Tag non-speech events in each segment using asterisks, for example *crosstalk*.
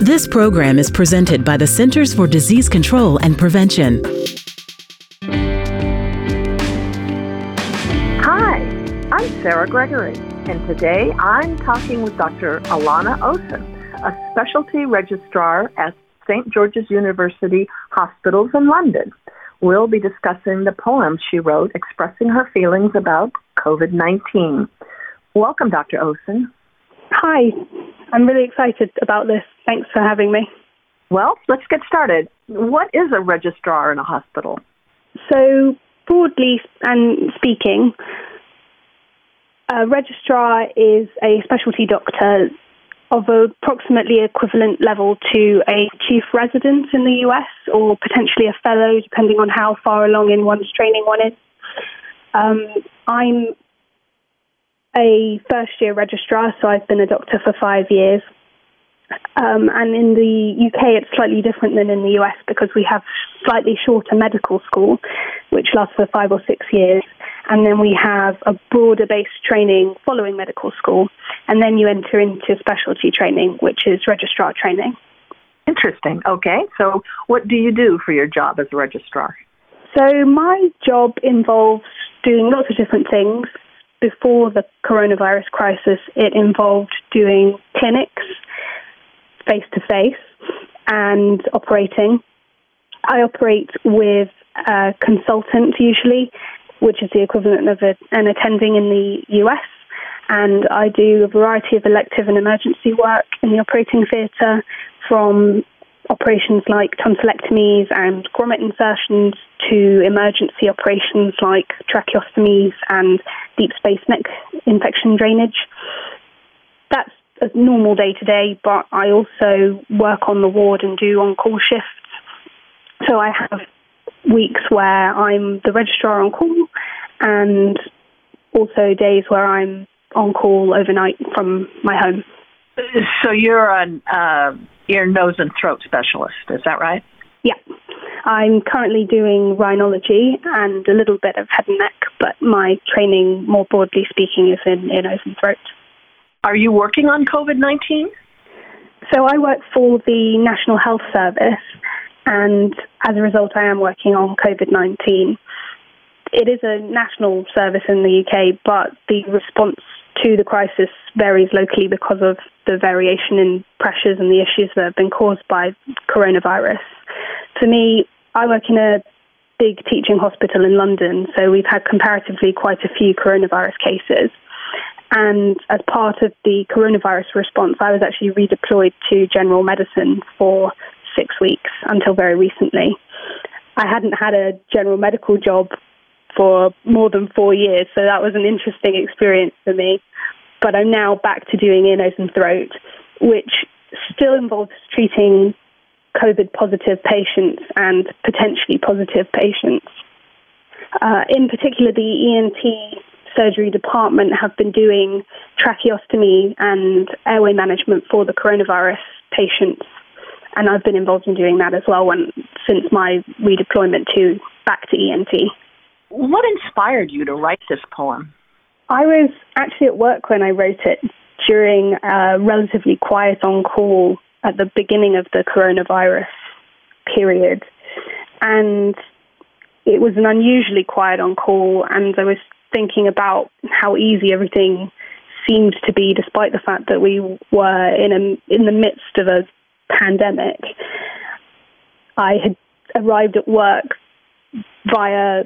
This program is presented by the Centers for Disease Control and Prevention. Hi, I'm Sarah Gregory, and today I'm talking with Dr. Elana Osen, a specialty registrar at St. George's University Hospitals in London. We'll be discussing the poem she wrote expressing her feelings about COVID 19. Welcome, Dr. Osen. Hi, I'm really excited about this. Thanks for having me. Well, let's get started. What is a registrar in a hospital? So, broadly and speaking, a registrar is a specialty doctor of approximately equivalent level to a chief resident in the US or potentially a fellow, depending on how far along in one's training one is. Um, I'm a first year registrar, so I've been a doctor for five years. Um, and in the UK, it's slightly different than in the US because we have slightly shorter medical school, which lasts for five or six years. And then we have a broader based training following medical school. And then you enter into specialty training, which is registrar training. Interesting. Okay. So, what do you do for your job as a registrar? So, my job involves doing lots of different things. Before the coronavirus crisis, it involved doing clinics face to face and operating. I operate with a consultant usually, which is the equivalent of a, an attending in the US. And I do a variety of elective and emergency work in the operating theatre from operations like tonsillectomies and grommet insertions to emergency operations like tracheostomies and deep space neck infection drainage. That's a normal day to day, but I also work on the ward and do on call shifts. So I have weeks where I'm the registrar on call and also days where I'm on call overnight from my home. So you're an uh, ear, nose, and throat specialist, is that right? Yeah. I'm currently doing rhinology and a little bit of head and neck, but my training, more broadly speaking, is in ear, nose, and throat. Are you working on COVID 19? So I work for the National Health Service, and as a result, I am working on COVID 19. It is a national service in the UK, but the response to the crisis varies locally because of the variation in pressures and the issues that have been caused by coronavirus. For me, I work in a big teaching hospital in London, so we've had comparatively quite a few coronavirus cases. And as part of the coronavirus response, I was actually redeployed to general medicine for six weeks until very recently. I hadn't had a general medical job for more than four years, so that was an interesting experience for me. But I'm now back to doing ear, nose, and throat, which still involves treating COVID positive patients and potentially positive patients. Uh, in particular, the ENT surgery department have been doing tracheostomy and airway management for the coronavirus patients, and I've been involved in doing that as well when, since my redeployment to back to ENT. What inspired you to write this poem? I was actually at work when I wrote it during a relatively quiet on call at the beginning of the coronavirus period. And it was an unusually quiet on call, and I was thinking about how easy everything seemed to be, despite the fact that we were in a in the midst of a pandemic. I had arrived at work via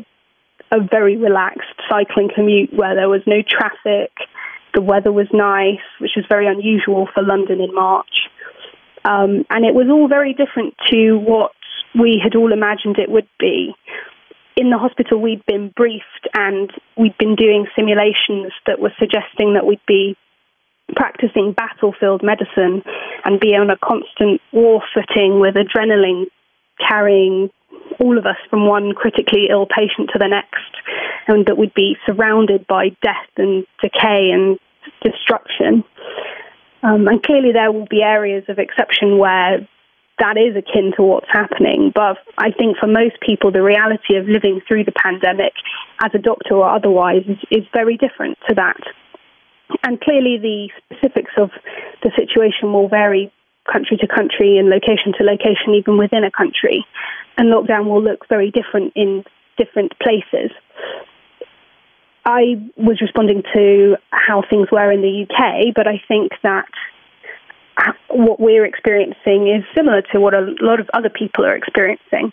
a very relaxed cycling commute where there was no traffic. The weather was nice, which was very unusual for London in March. Um, and it was all very different to what we had all imagined it would be. In the hospital, we'd been briefed and we'd been doing simulations that were suggesting that we'd be practicing battlefield medicine and be on a constant war footing with adrenaline carrying all of us from one critically ill patient to the next, and that we'd be surrounded by death and decay and destruction. Um, and clearly, there will be areas of exception where that is akin to what's happening. But I think for most people, the reality of living through the pandemic as a doctor or otherwise is, is very different to that. And clearly, the specifics of the situation will vary country to country and location to location, even within a country. And lockdown will look very different in different places. I was responding to how things were in the UK, but I think that uh, what we're experiencing is similar to what a lot of other people are experiencing.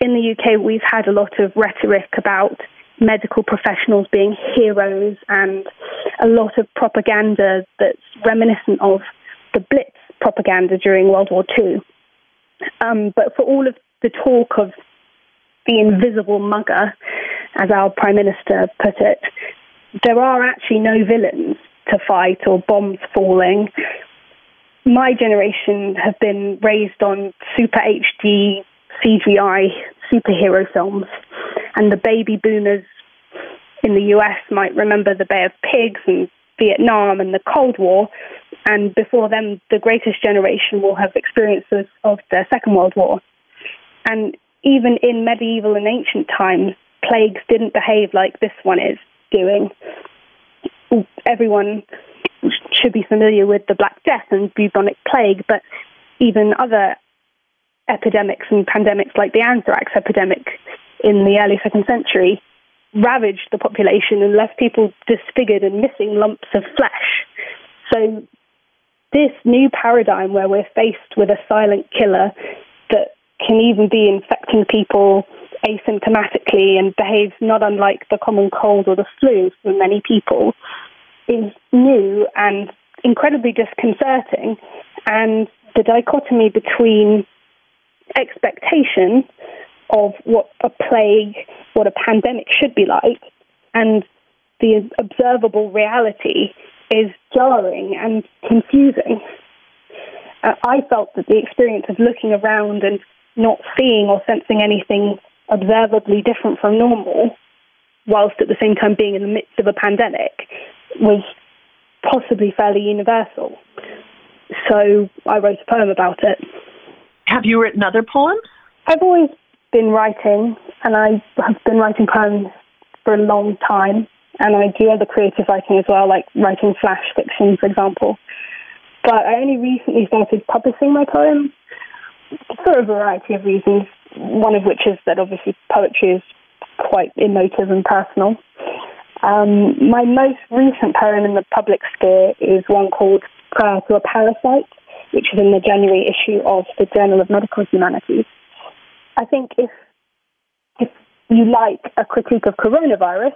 In the UK, we've had a lot of rhetoric about medical professionals being heroes and a lot of propaganda that's reminiscent of the Blitz propaganda during World War II. Um, but for all of the talk of the invisible mugger, as our Prime Minister put it, there are actually no villains to fight or bombs falling. My generation have been raised on super HD CGI superhero films, and the baby boomers in the US might remember the Bay of Pigs and Vietnam and the Cold War, and before them, the greatest generation will have experiences of the Second World War. And even in medieval and ancient times, plagues didn't behave like this one is doing. Everyone should be familiar with the Black Death and bubonic plague, but even other epidemics and pandemics like the anthrax epidemic in the early second century ravaged the population and left people disfigured and missing lumps of flesh. So, this new paradigm where we're faced with a silent killer that can even be infecting people asymptomatically and behaves not unlike the common cold or the flu for many people is new and incredibly disconcerting. And the dichotomy between expectation of what a plague, what a pandemic should be like, and the observable reality is jarring and confusing. Uh, I felt that the experience of looking around and not seeing or sensing anything observably different from normal, whilst at the same time being in the midst of a pandemic, was possibly fairly universal. So I wrote a poem about it. Have you written other poems? I've always been writing, and I have been writing poems for a long time. And I do other creative writing as well, like writing flash fiction, for example. But I only recently started publishing my poems for a variety of reasons. One of which is that obviously poetry is quite emotive and personal. Um, my most recent poem in the public sphere is one called Prayer to a Parasite, which is in the January issue of the Journal of Medical Humanities. I think if if you like a critique of coronavirus,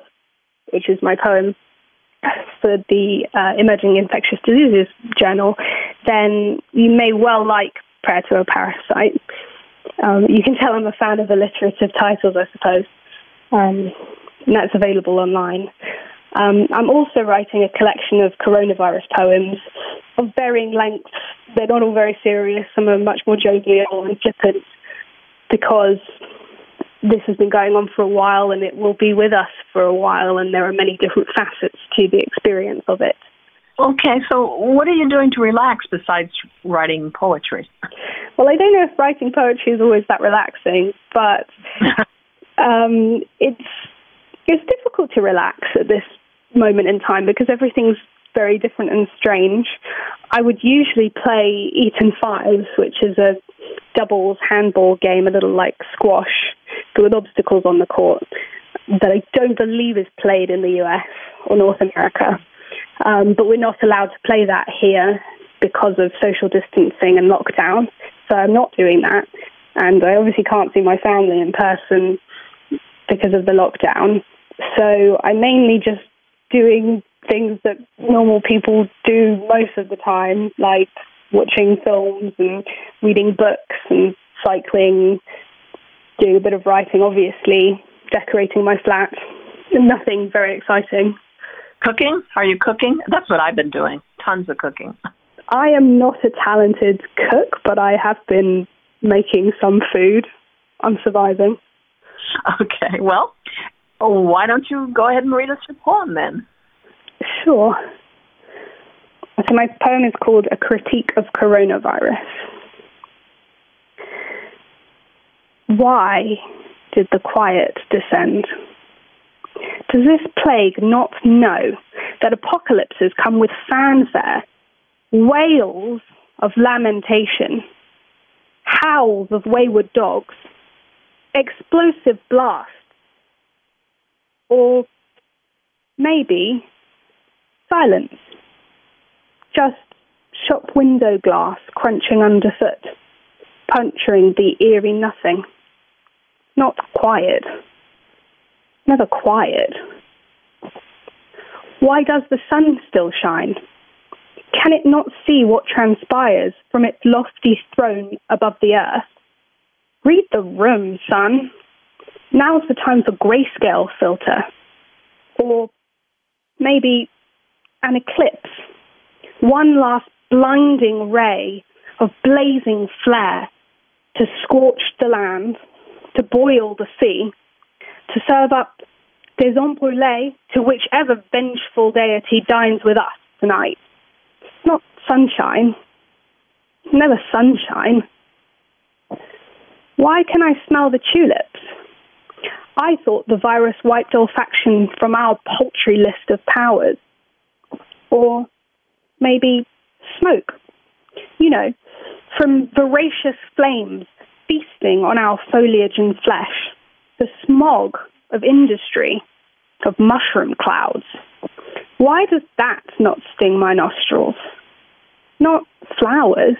which is my poem for the uh, Emerging Infectious Diseases Journal, then you may well like Prayer to a Parasite. Um, you can tell I'm a fan of alliterative titles, I suppose. Um, and that's available online. Um, I'm also writing a collection of coronavirus poems of varying lengths. They're not all very serious. Some are much more jovial and flippant because this has been going on for a while and it will be with us for a while, and there are many different *laughs* facets to the experience of it. Okay, so what are you doing to relax besides writing poetry? Well, I don't know if writing poetry is always that relaxing, but *laughs* um, it's it's difficult to relax at this moment in time because everything's very different and strange. I would usually play Eton Fives, which is a doubles handball game, a little like squash, with obstacles on the court, that I don't believe is played in the US or North America. Um, but we're not allowed to play that here because of social distancing and lockdown. So I'm not doing that. And I obviously can't see my family in person because of the lockdown. So I'm mainly just doing things that normal people do most of the time, like watching films and reading books and cycling, doing a bit of writing, obviously, decorating my flat. Nothing very exciting. Cooking? Are you cooking? That's what I've been doing. Tons of cooking. I am not a talented cook, but I have been making some food. I'm surviving. *laughs* Okay, well, why don't you go ahead and read us your poem then? Sure. So my poem is called A Critique of Coronavirus. Why did the quiet descend? Does this plague not know that apocalypses come with fanfare? wails of lamentation, howls of wayward dogs, explosive blasts, or maybe silence. Just shop window glass crunching underfoot, puncturing the eerie nothing. Not quiet. Never quiet. Why does the sun still shine? Can it not see what transpires from its lofty throne above the earth? Read the room, sun. Now's the time for grayscale filter. Or maybe an eclipse. One last blinding ray of blazing flare to scorch the land, boil the sea, to serve up des to whichever vengeful deity dines with us tonight. Not sunshine. Never sunshine. Why can I smell the tulips? I thought the virus wiped olfaction from our paltry list of powers. Or maybe smoke. You know, from voracious flames feasting on our foliage and flesh, the smog of industry, of mushroom clouds. Why does that not sting my nostrils? Not flowers.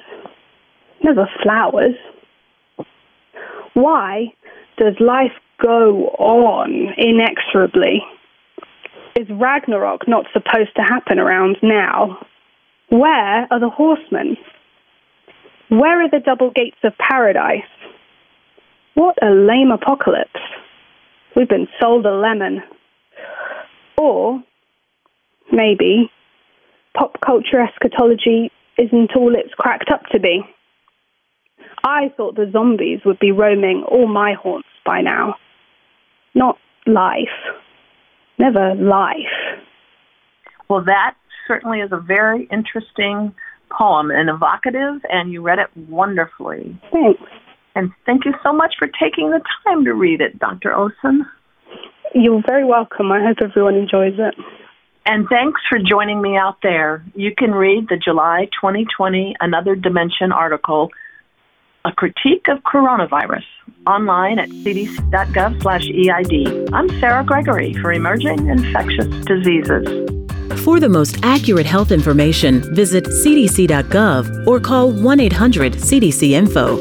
Never flowers. Why does life go on inexorably? Is Ragnarok not supposed to happen around now? Where are the horsemen? Where are the double gates of paradise? What a lame apocalypse. We've been sold a lemon. Or maybe pop culture eschatology isn't all it's cracked up to be. I thought the zombies would be roaming all my haunts by now. Not life. Never life. Well, that certainly is a very interesting poem and evocative, and you read it wonderfully. Thanks. And thank you so much for taking the time to read it, Dr. Osen. You're very welcome. I hope everyone enjoys it. And thanks for joining me out there. You can read the July 2020 Another Dimension article, A Critique of Coronavirus, online at cdc.gov slash EID. I'm Sarah Gregory for Emerging Infectious Diseases. For the most accurate health information, visit cdc.gov or call 1 800 CDC Info.